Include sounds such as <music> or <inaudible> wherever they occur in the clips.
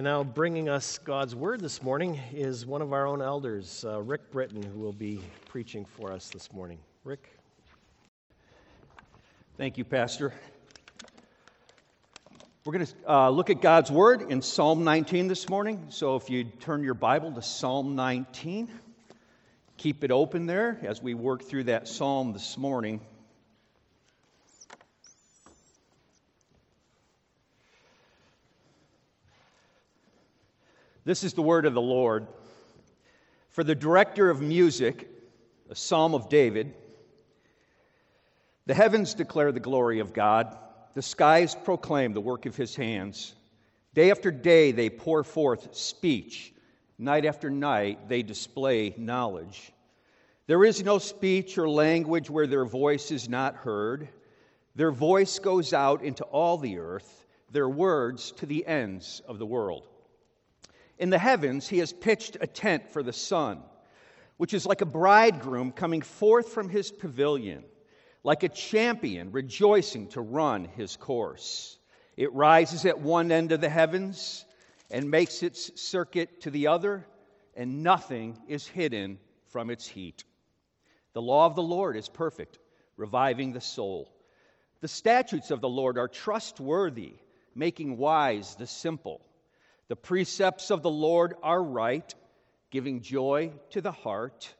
And now, bringing us God's word this morning is one of our own elders, uh, Rick Britton, who will be preaching for us this morning. Rick? Thank you, Pastor. We're going to uh, look at God's word in Psalm 19 this morning. So if you turn your Bible to Psalm 19, keep it open there as we work through that psalm this morning. This is the word of the Lord. For the director of music, a psalm of David, the heavens declare the glory of God, the skies proclaim the work of his hands. Day after day they pour forth speech, night after night they display knowledge. There is no speech or language where their voice is not heard. Their voice goes out into all the earth, their words to the ends of the world. In the heavens, he has pitched a tent for the sun, which is like a bridegroom coming forth from his pavilion, like a champion rejoicing to run his course. It rises at one end of the heavens and makes its circuit to the other, and nothing is hidden from its heat. The law of the Lord is perfect, reviving the soul. The statutes of the Lord are trustworthy, making wise the simple. The precepts of the Lord are right, giving joy to the heart.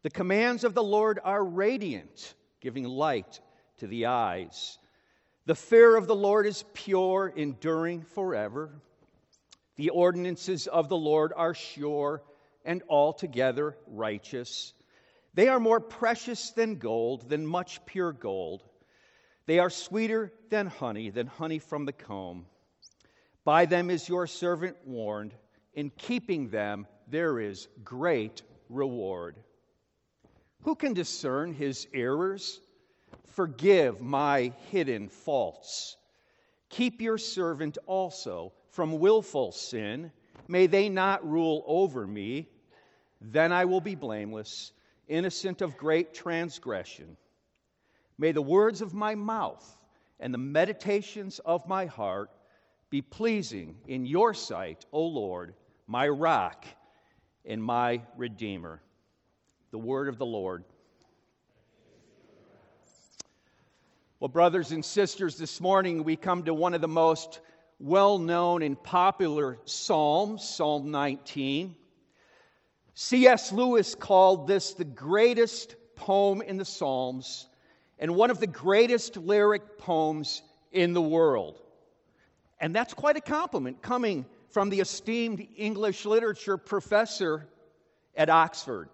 The commands of the Lord are radiant, giving light to the eyes. The fear of the Lord is pure, enduring forever. The ordinances of the Lord are sure and altogether righteous. They are more precious than gold, than much pure gold. They are sweeter than honey, than honey from the comb. By them is your servant warned. In keeping them, there is great reward. Who can discern his errors? Forgive my hidden faults. Keep your servant also from willful sin. May they not rule over me. Then I will be blameless, innocent of great transgression. May the words of my mouth and the meditations of my heart be pleasing in your sight, O Lord, my rock and my redeemer. The word of the Lord. Well, brothers and sisters, this morning we come to one of the most well known and popular Psalms, Psalm 19. C.S. Lewis called this the greatest poem in the Psalms and one of the greatest lyric poems in the world. And that's quite a compliment coming from the esteemed English literature professor at Oxford.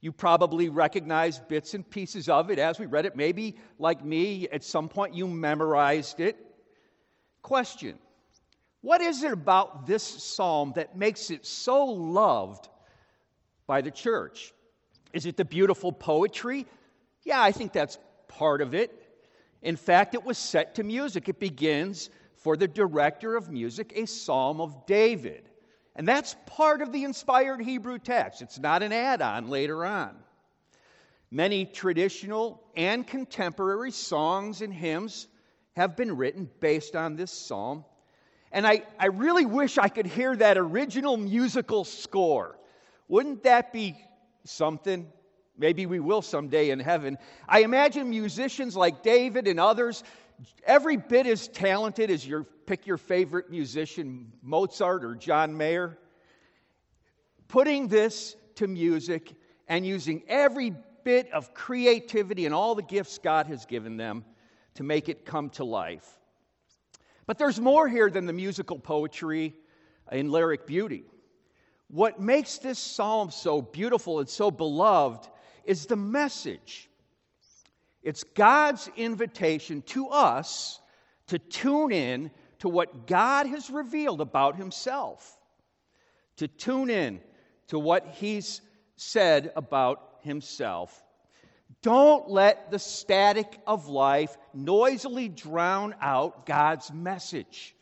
You probably recognize bits and pieces of it as we read it. Maybe, like me, at some point you memorized it. Question What is it about this psalm that makes it so loved by the church? Is it the beautiful poetry? Yeah, I think that's part of it. In fact, it was set to music. It begins for the director of music a psalm of David. And that's part of the inspired Hebrew text. It's not an add on later on. Many traditional and contemporary songs and hymns have been written based on this psalm. And I, I really wish I could hear that original musical score. Wouldn't that be something? Maybe we will someday in heaven. I imagine musicians like David and others every bit as talented as your pick your favorite musician, Mozart or John Mayer, putting this to music and using every bit of creativity and all the gifts God has given them to make it come to life. But there's more here than the musical poetry and lyric beauty. What makes this psalm so beautiful and so beloved is the message it's God's invitation to us to tune in to what God has revealed about Himself, to tune in to what He's said about Himself. Don't let the static of life noisily drown out God's message.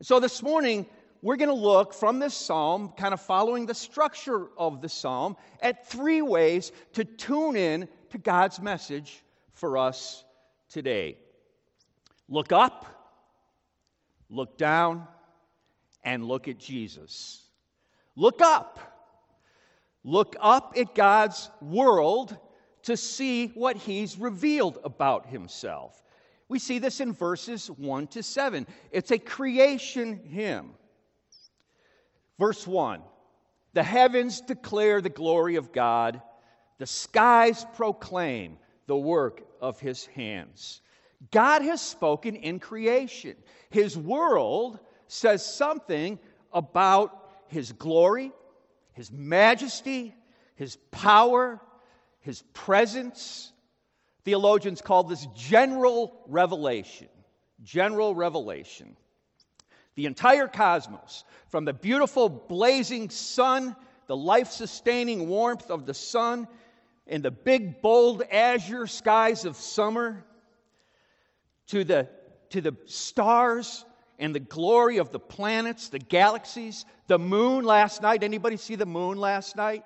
So this morning, we're going to look from this psalm, kind of following the structure of the psalm, at three ways to tune in to God's message for us today. Look up, look down, and look at Jesus. Look up. Look up at God's world to see what He's revealed about Himself. We see this in verses 1 to 7. It's a creation hymn. Verse 1 The heavens declare the glory of God, the skies proclaim the work of His hands. God has spoken in creation. His world says something about His glory, His majesty, His power, His presence. Theologians call this general revelation. General revelation. The entire cosmos, from the beautiful blazing sun, the life sustaining warmth of the sun, and the big, bold azure skies of summer, to the, to the stars and the glory of the planets, the galaxies, the moon last night. Anybody see the moon last night?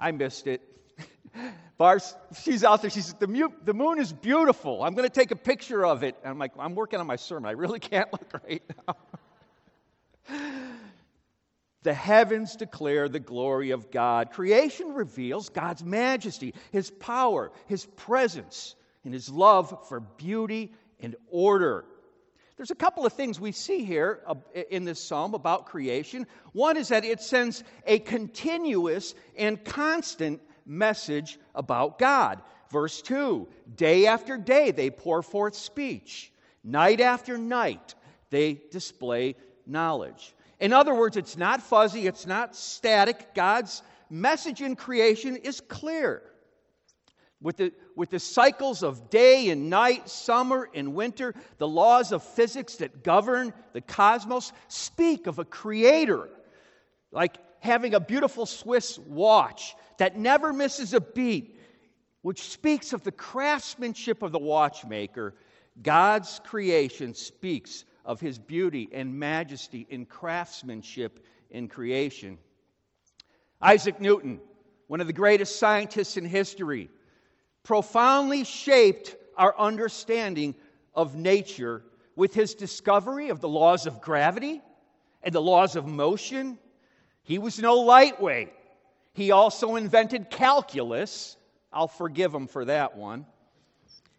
I missed it. <laughs> Bars, she's out there. She says, the, mu- the moon is beautiful. I'm going to take a picture of it. And I'm like, I'm working on my sermon. I really <laughs> can't look right now. The heavens declare the glory of God. Creation reveals God's majesty, His power, His presence, and His love for beauty and order. There's a couple of things we see here uh, in this psalm about creation. One is that it sends a continuous and constant message about God. Verse 2 Day after day they pour forth speech, night after night they display knowledge. In other words, it's not fuzzy, it's not static. God's message in creation is clear. With the, with the cycles of day and night, summer and winter, the laws of physics that govern the cosmos speak of a creator, like having a beautiful Swiss watch that never misses a beat, which speaks of the craftsmanship of the watchmaker. God's creation speaks of his beauty and majesty in craftsmanship in creation. Isaac Newton, one of the greatest scientists in history, profoundly shaped our understanding of nature with his discovery of the laws of gravity and the laws of motion. He was no lightweight. He also invented calculus. I'll forgive him for that one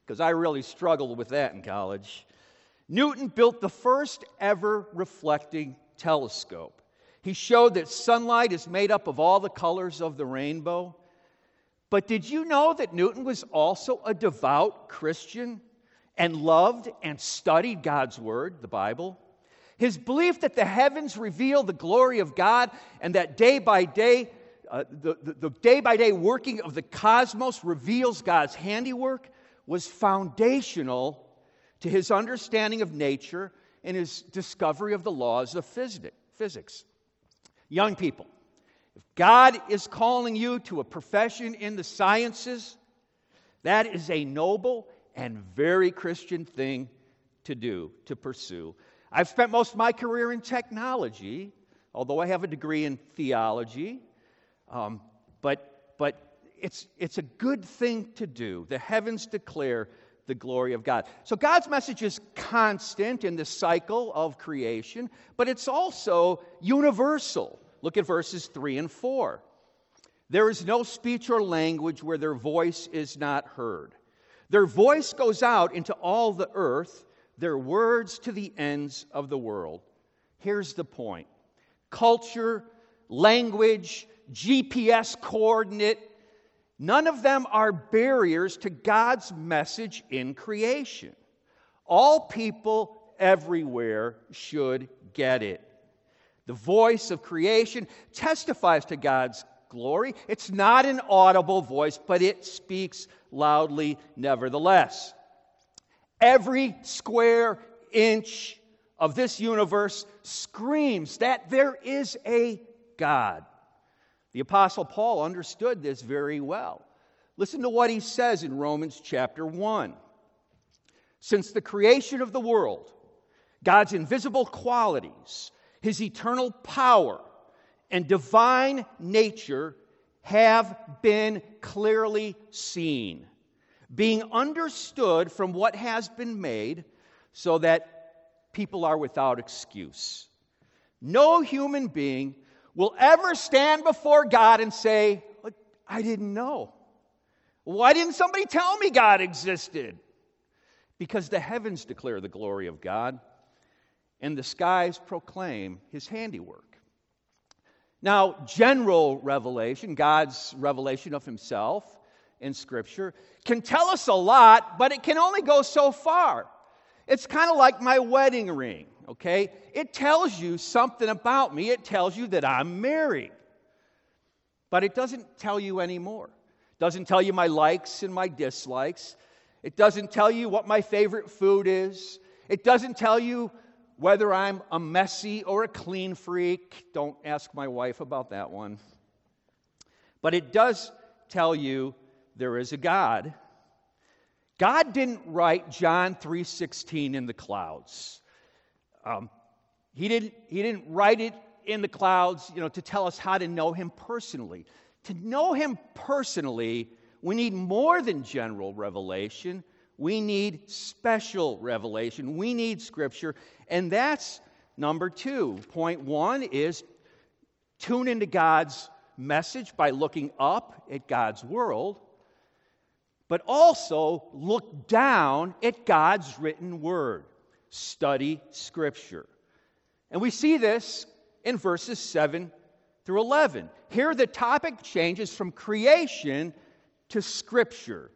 because I really struggled with that in college. Newton built the first ever reflecting telescope. He showed that sunlight is made up of all the colors of the rainbow. But did you know that Newton was also a devout Christian and loved and studied God's Word, the Bible? His belief that the heavens reveal the glory of God and that day by day, uh, the, the, the day by day working of the cosmos reveals God's handiwork was foundational to his understanding of nature and his discovery of the laws of physics. Young people, if God is calling you to a profession in the sciences, that is a noble and very Christian thing to do, to pursue. I've spent most of my career in technology, although I have a degree in theology. Um, but but it's, it's a good thing to do. The heavens declare the glory of God. So God's message is constant in the cycle of creation, but it's also universal. Look at verses 3 and 4. There is no speech or language where their voice is not heard. Their voice goes out into all the earth, their words to the ends of the world. Here's the point culture, language, GPS coordinate, none of them are barriers to God's message in creation. All people everywhere should get it. The voice of creation testifies to God's glory. It's not an audible voice, but it speaks loudly nevertheless. Every square inch of this universe screams that there is a God. The Apostle Paul understood this very well. Listen to what he says in Romans chapter 1. Since the creation of the world, God's invisible qualities, his eternal power and divine nature have been clearly seen, being understood from what has been made, so that people are without excuse. No human being will ever stand before God and say, I didn't know. Why didn't somebody tell me God existed? Because the heavens declare the glory of God, and the skies proclaim his handiwork. Now, general revelation, God's revelation of himself in Scripture, can tell us a lot, but it can only go so far. It's kind of like my wedding ring, okay? It tells you something about me, it tells you that I'm married. But it doesn't tell you any more. It doesn't tell you my likes and my dislikes. It doesn't tell you what my favorite food is. It doesn't tell you whether I'm a messy or a clean freak. Don't ask my wife about that one. But it does tell you there is a God. God didn't write John 3:16 in the clouds. Um, he, didn't, he didn't write it in the clouds, you know, to tell us how to know him personally. To know him personally, we need more than general revelation. We need special revelation. We need scripture. And that's number two. Point one is tune into God's message by looking up at God's world, but also look down at God's written word. Study scripture. And we see this in verses 7 through 11. Here, the topic changes from creation to Scripture.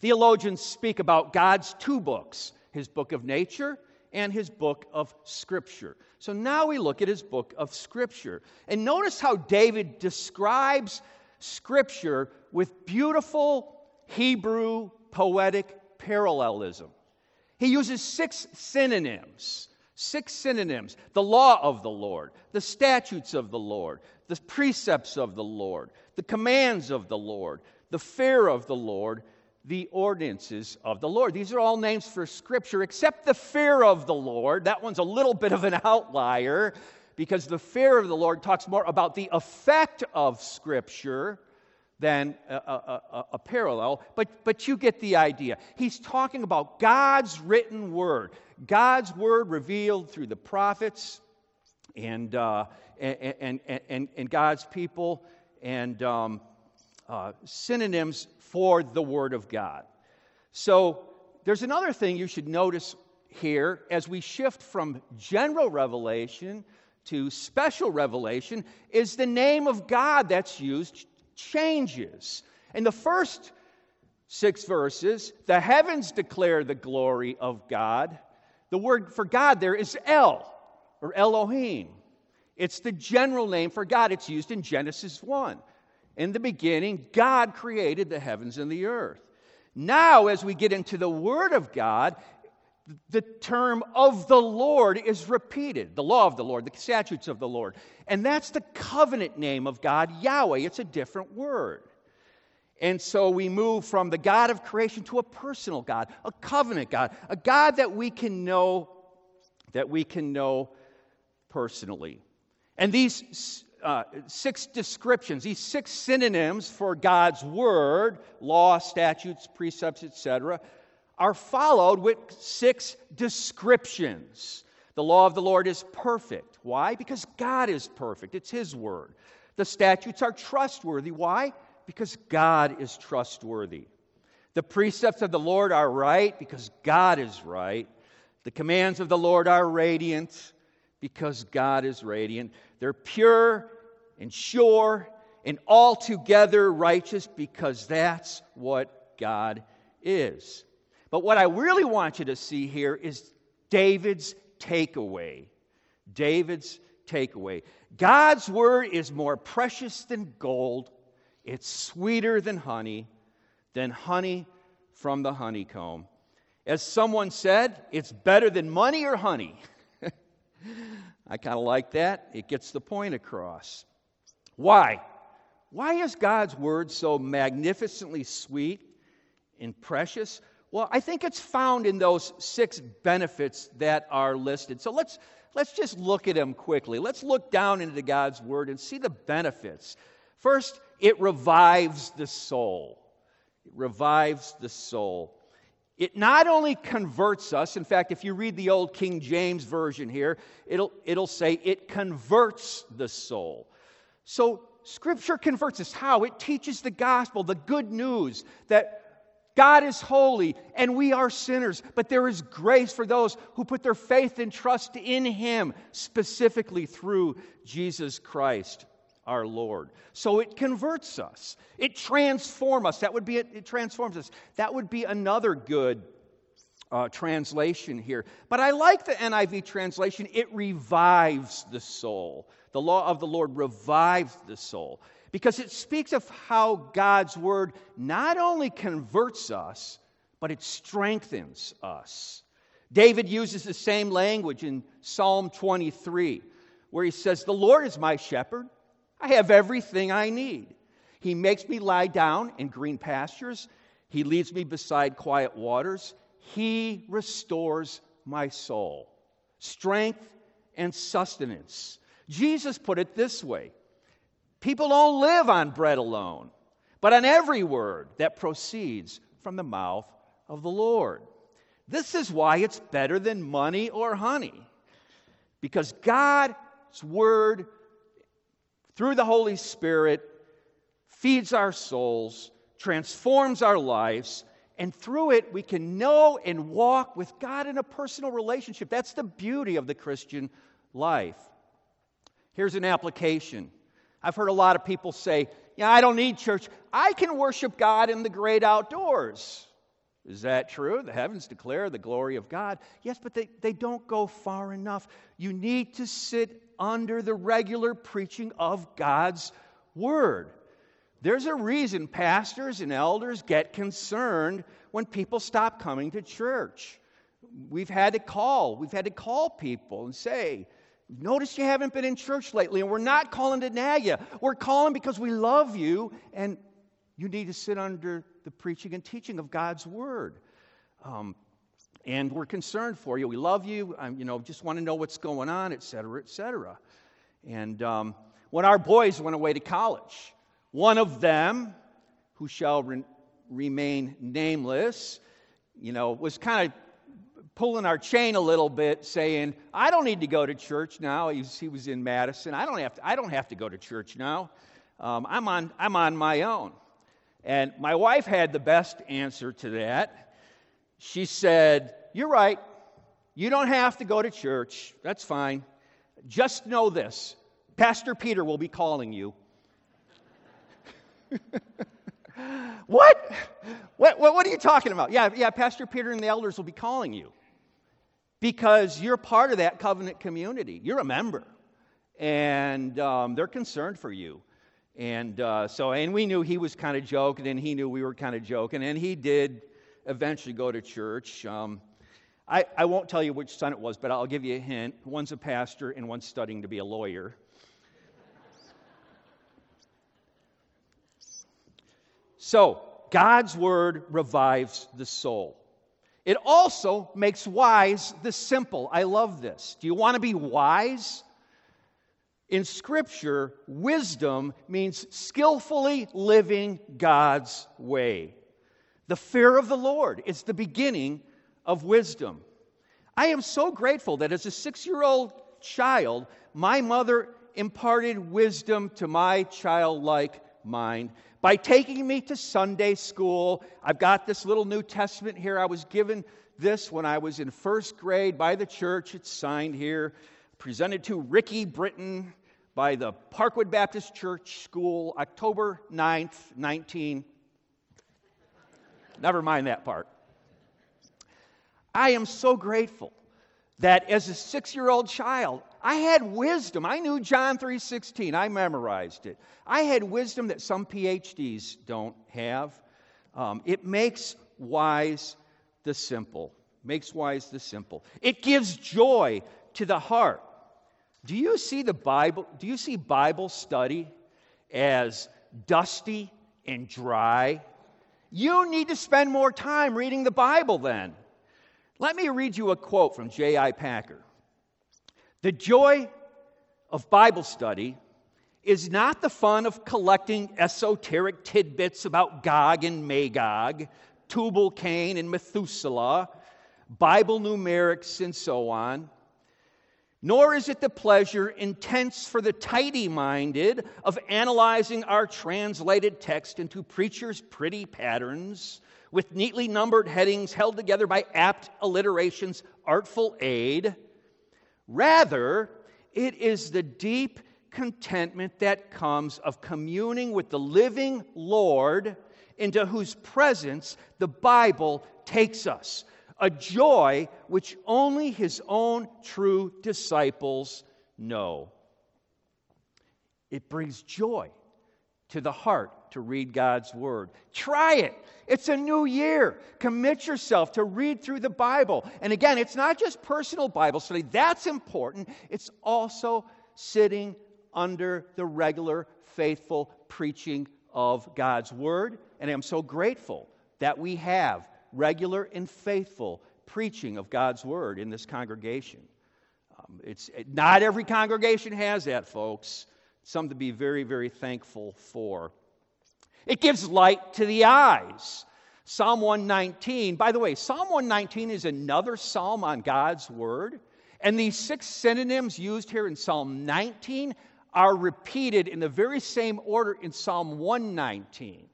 Theologians speak about God's two books his book of nature and his book of Scripture. So now we look at his book of Scripture. And notice how David describes Scripture with beautiful Hebrew poetic parallelism. He uses six synonyms Six synonyms the law of the Lord, the statutes of the Lord, the precepts of the Lord, the commands of the Lord, the fear of the Lord, the ordinances of the Lord. These are all names for Scripture, except the fear of the Lord. That one's a little bit of an outlier because the fear of the Lord talks more about the effect of Scripture than a, a, a, parallel, but, but you get the idea. He's talking about God's written word, God's word revealed through the prophets and, uh, and, and, and, and, God's people, and um, uh, synonyms for the word of God. So there's another thing you should notice here as we shift from general revelation to special revelation is the name of God that's used changes. In the first six verses, the heavens declare the glory of God. The word for God there is El, or Elohim. It's the general name for God. It's used in Genesis 1. In the beginning, God created the heavens and the earth. Now, as we get into the Word of God, the term of the Lord is repeated the law of the Lord, the statutes of the Lord. And that's the covenant name of God, Yahweh. It's a different word. And so we move from the God of creation to a personal God, a covenant God, a God that we can know that we can know personally. And these uh, six descriptions, these six synonyms for God's word, law, statutes, precepts, etc., are followed with six descriptions. The law of the Lord is perfect. Why? Because God is perfect. It's His word. The statutes are trustworthy. Why? Because God is trustworthy. The precepts of the Lord are right because God is right. The commands of the Lord are radiant because God is radiant. They're pure and sure and altogether righteous because that's what God is. But what I really want you to see here is David's takeaway. David's takeaway. God's word is more precious than gold, it's sweeter than honey, than honey from the honeycomb. As someone said, it's better than money or honey. <laughs> I kind of like that. It gets the point across. Why? Why is God's word so magnificently sweet and precious? Well, I think it's found in those six benefits that are listed. So let's, let's just look at them quickly. Let's look down into God's Word and see the benefits. First, it revives the soul. It revives the soul. It not only converts us, in fact, if you read the old King James Version here, it'll, it'll say it converts the soul. So, Scripture converts us. How? It teaches the gospel, the good news that God is holy and we are sinners, but there is grace for those who put their faith and trust in Him, specifically through Jesus Christ our Lord. So it converts us. It transforms us. That would be it, transforms us. That would be another good uh, translation here. But I like the NIV translation. It revives the soul. The law of the Lord revives the soul because it speaks of how God's word not only converts us, but it strengthens us. David uses the same language in Psalm 23, where he says, The Lord is my shepherd. I have everything I need. He makes me lie down in green pastures. He leads me beside quiet waters. He restores my soul. Strength and sustenance. Jesus put it this way People don't live on bread alone, but on every word that proceeds from the mouth of the Lord. This is why it's better than money or honey. Because God's word, through the Holy Spirit, feeds our souls, transforms our lives, and through it we can know and walk with God in a personal relationship. That's the beauty of the Christian life. Here's an application I've heard a lot of people say, Yeah, I don't need church. I can worship God in the great outdoors. Is that true? The heavens declare the glory of God. Yes, but they, they don't go far enough. You need to sit under the regular preaching of God's word. There's a reason pastors and elders get concerned when people stop coming to church. We've had to call, we've had to call people and say, Notice you haven't been in church lately, and we're not calling to nag you. We're calling because we love you, and you need to sit under the preaching and teaching of God's word. Um, and we're concerned for you. We love you. You know, just want to know what's going on, et cetera, et cetera. And um, when our boys went away to college, one of them, who shall re- remain nameless, you know, was kind of pulling our chain a little bit, saying, I don't need to go to church now. He was, he was in Madison. I don't have to, I don't have to go to church now. Um, I'm, on, I'm on my own. And my wife had the best answer to that. She said, You're right. You don't have to go to church. That's fine. Just know this Pastor Peter will be calling you. <laughs> what? what? What are you talking about? Yeah, yeah, Pastor Peter and the elders will be calling you because you're part of that covenant community. You're a member, and um, they're concerned for you. And uh, so, and we knew he was kind of joking, and he knew we were kind of joking, and he did eventually go to church. Um, I, I won't tell you which son it was, but I'll give you a hint. One's a pastor, and one's studying to be a lawyer. So, God's word revives the soul. It also makes wise the simple. I love this. Do you want to be wise? In Scripture, wisdom means skillfully living God's way. The fear of the Lord is the beginning of wisdom. I am so grateful that as a six year old child, my mother imparted wisdom to my childlike mind by taking me to Sunday school. I've got this little New Testament here. I was given this when I was in first grade by the church. It's signed here, presented to Ricky Britton by the Parkwood Baptist Church School, October 9th, 19. Never mind that part. I am so grateful that as a six year old child, I had wisdom. I knew John 3:16. I memorized it. I had wisdom that some PhDs don't have. Um, it makes wise the simple. Makes wise the simple. It gives joy to the heart. Do you see the Bible? Do you see Bible study as dusty and dry? You need to spend more time reading the Bible then. Let me read you a quote from J.I. Packer. The joy of Bible study is not the fun of collecting esoteric tidbits about Gog and Magog, Tubal Cain and Methuselah, Bible numerics, and so on. Nor is it the pleasure intense for the tidy minded of analyzing our translated text into preachers' pretty patterns with neatly numbered headings held together by apt alliteration's artful aid. Rather, it is the deep contentment that comes of communing with the living Lord into whose presence the Bible takes us. A joy which only his own true disciples know. It brings joy to the heart to read God's Word. Try it. It's a new year. Commit yourself to read through the Bible. And again, it's not just personal Bible study, that's important. It's also sitting under the regular, faithful preaching of God's Word. And I'm so grateful that we have regular and faithful preaching of God's Word in this congregation. Um, it's, not every congregation has that, folks. Something to be very, very thankful for. It gives light to the eyes. Psalm 119, by the way, Psalm 119 is another psalm on God's Word. And these six synonyms used here in Psalm 19 are repeated in the very same order in Psalm 119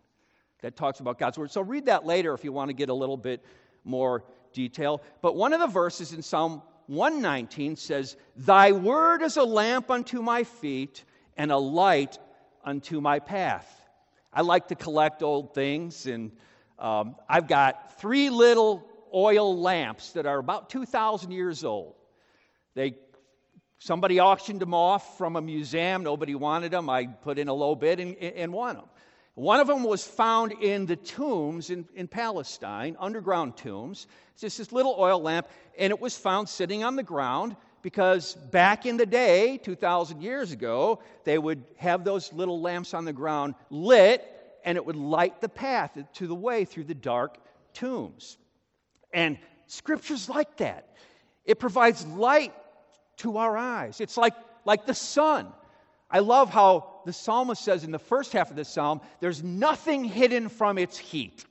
that talks about God's Word. So read that later if you want to get a little bit more detail. But one of the verses in Psalm 119 says, Thy word is a lamp unto my feet and a light unto my path. I like to collect old things, and um, I've got three little oil lamps that are about 2,000 years old. They Somebody auctioned them off from a museum. Nobody wanted them. I put in a low bid and, and won them. One of them was found in the tombs in, in Palestine, underground tombs. It's just this little oil lamp, and it was found sitting on the ground because back in the day, 2,000 years ago, they would have those little lamps on the ground lit, and it would light the path to the way through the dark tombs. And scripture's like that. It provides light to our eyes. It's like, like the sun. I love how the psalmist says in the first half of the psalm, there's nothing hidden from its heat.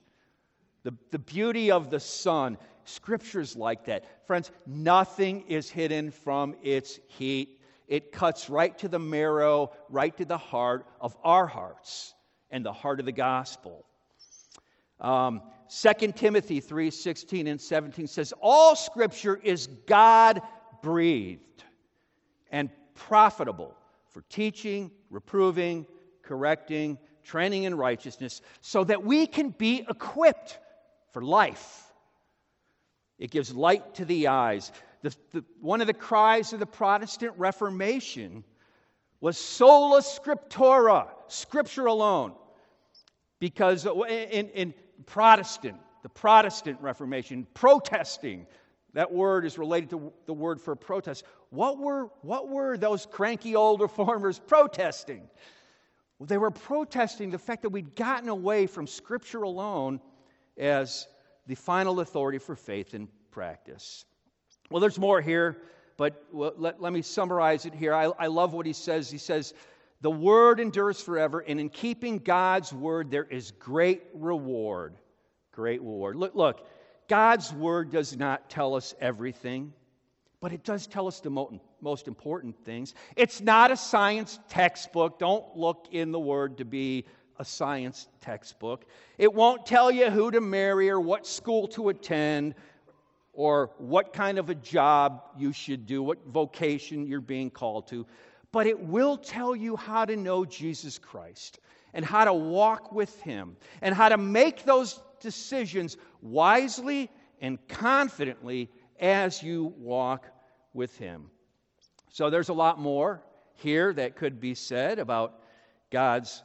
The, the beauty of the sun. Scripture's like that. Friends, nothing is hidden from its heat. It cuts right to the marrow, right to the heart of our hearts and the heart of the gospel. Um, 2 Timothy 3 16 and 17 says, All scripture is God breathed and profitable for teaching, reproving, correcting, training in righteousness, so that we can be equipped for life. It gives light to the eyes. The, the, one of the cries of the Protestant Reformation was sola scriptura, scripture alone. Because uh, in, in Protestant, the Protestant Reformation, protesting, that word is related to the word for protest. What were, what were those cranky old reformers <laughs> protesting? Well, they were protesting the fact that we'd gotten away from Scripture alone as the final authority for faith and practice. Well, there's more here, but let, let me summarize it here. I, I love what he says. He says, The word endures forever, and in keeping God's word, there is great reward. Great reward. Look, look God's word does not tell us everything, but it does tell us the most important things. It's not a science textbook. Don't look in the word to be a science textbook. It won't tell you who to marry or what school to attend or what kind of a job you should do, what vocation you're being called to. But it will tell you how to know Jesus Christ and how to walk with Him and how to make those decisions wisely and confidently as you walk with Him. So there's a lot more here that could be said about God's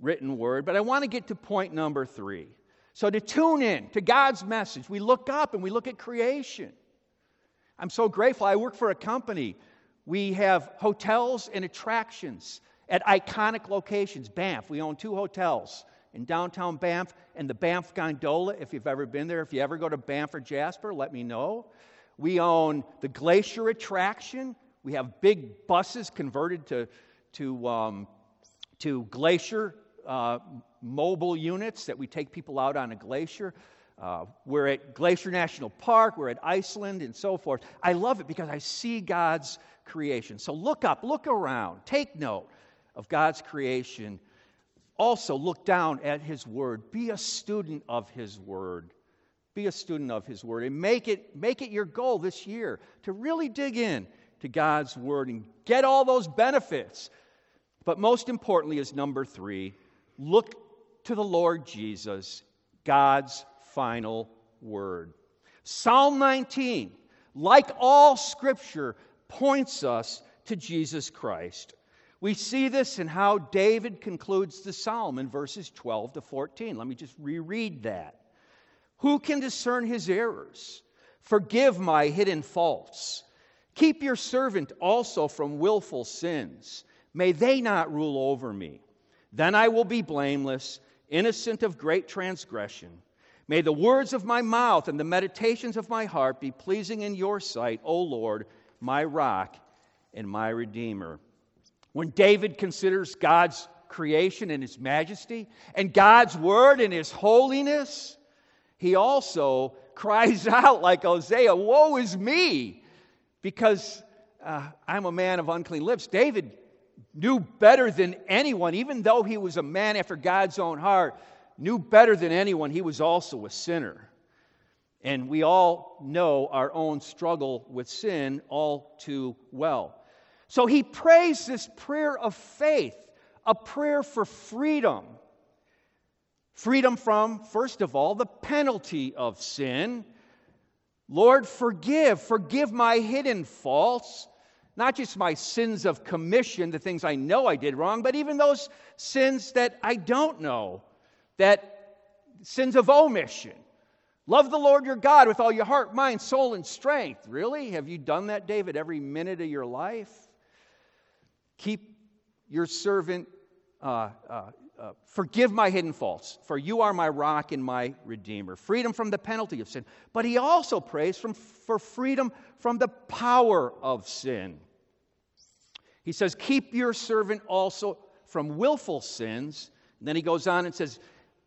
written word, but I want to get to point number three. So to tune in to God's message, we look up and we look at creation. I'm so grateful. I work for a company. We have hotels and attractions at iconic locations. Banff, we own two hotels in downtown Banff and the Banff Gondola. If you've ever been there, if you ever go to Banff or Jasper, let me know. We own the Glacier attraction. We have big buses converted to, to, um, to glacier uh, mobile units that we take people out on a glacier. uh, we're at Glacier National Park, we're at Iceland, and so forth. I love it because I see God's creation. So look up, look around, take note of God's creation. Also, look down at His Word. Be a student of His Word. Be a student of His Word and make it, make it your goal this year to really dig in to God's Word and get all those benefits. But most importantly, is number three look to the Lord Jesus, God's final word. Psalm 19, like all scripture, points us to Jesus Christ. We see this in how David concludes the psalm in verses 12 to 14. Let me just reread that. Who can discern his errors? Forgive my hidden faults. Keep your servant also from willful sins. May they not rule over me. Then I will be blameless, innocent of great transgression. May the words of my mouth and the meditations of my heart be pleasing in your sight, O Lord, my rock and my redeemer. When David considers God's creation and his majesty and God's word and his holiness, he also cries <laughs> out like Hosea, Woe is me! Because uh, I'm a man of unclean lips. David knew better than anyone, even though he was a man after God's own heart, knew better than anyone he was also a sinner. And we all know our own struggle with sin all too well. So he prays this prayer of faith, a prayer for freedom. Freedom from, first of all, the penalty of sin. Lord, forgive, forgive my hidden faults not just my sins of commission, the things I know I did wrong, but even those sins that I don't know, that sins of omission. Love the Lord your God with all your heart, mind, soul, and strength. Really? Have you done that, David, every minute of your life? Keep your servant, uh, uh, uh, forgive my hidden faults, for you are my rock and my redeemer. Freedom from the penalty of sin. But he also prays from, for freedom from the power of sin. He says, Keep your servant also from willful sins. And then he goes on and says,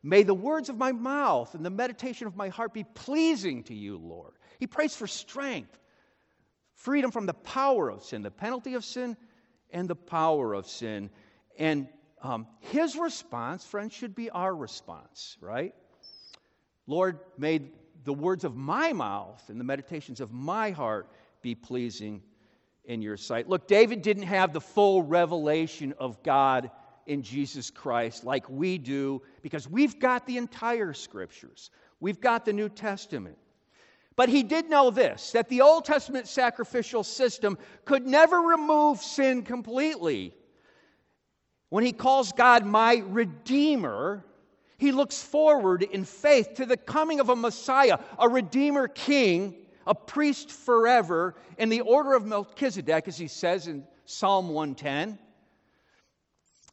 May the words of my mouth and the meditation of my heart be pleasing to you, Lord. He prays for strength, freedom from the power of sin, the penalty of sin, and the power of sin. And um, his response, friends, should be our response, right? Lord, may the words of my mouth and the meditations of my heart be pleasing in your sight. Look, David didn't have the full revelation of God in Jesus Christ like we do because we've got the entire scriptures, we've got the New Testament. But he did know this that the Old Testament sacrificial system could never remove sin completely. When he calls God my Redeemer, he looks forward in faith to the coming of a Messiah, a Redeemer King, a priest forever, in the order of Melchizedek, as he says in Psalm 110.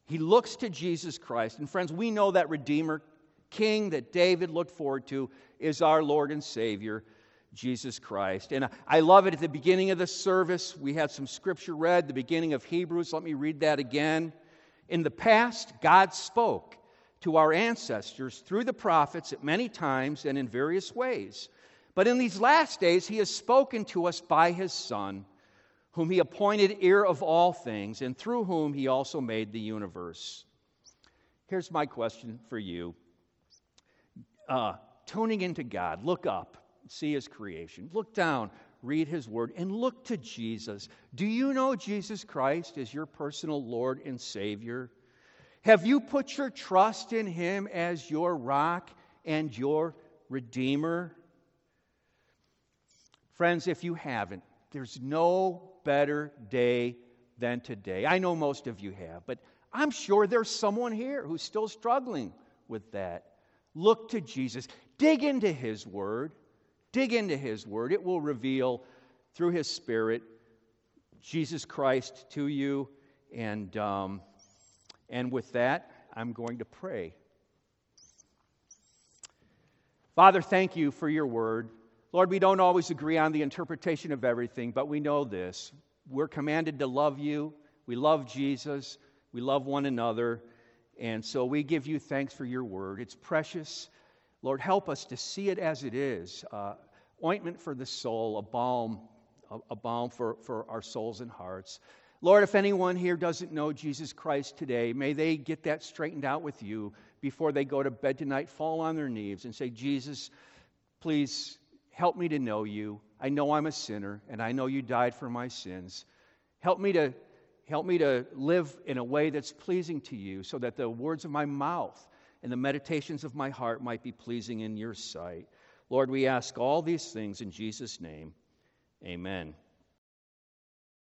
He looks to Jesus Christ. And friends, we know that Redeemer King that David looked forward to is our Lord and Savior, Jesus Christ. And I love it at the beginning of the service. We had some scripture read, the beginning of Hebrews. Let me read that again. In the past, God spoke to our ancestors through the prophets at many times and in various ways. But in these last days, He has spoken to us by His Son, whom He appointed heir of all things, and through whom He also made the universe. Here's my question for you uh, tuning into God, look up, see His creation, look down, read his word, and look to Jesus. Do you know Jesus Christ as your personal Lord and Savior? Have you put your trust in him as your rock and your Redeemer? Friends, if you haven't, there's no better day than today. I know most of you have, but I'm sure there's someone here who's still struggling with that. Look to Jesus, dig into his word. Dig into His Word. It will reveal through His Spirit Jesus Christ to you. And, um, and with that, I'm going to pray. Father, thank you for your word. Lord, we don't always agree on the interpretation of everything, but we know this. We're commanded to love you. We love Jesus. We love one another. And so we give you thanks for your word. It's precious. Lord, help us to see it as it is uh, ointment for the soul, a balm, a, a balm for, for our souls and hearts. Lord, if anyone here doesn't know Jesus Christ today, may they get that straightened out with you before they go to bed tonight, fall on their knees and say, Jesus, please help me to know you. I know I'm a sinner, and I know you died for my sins. Help me to help me to live in a way that's pleasing to you so that the words of my mouth and the meditations of my heart might be pleasing in your sight. Lord, we ask all these things in Jesus' name. Amen.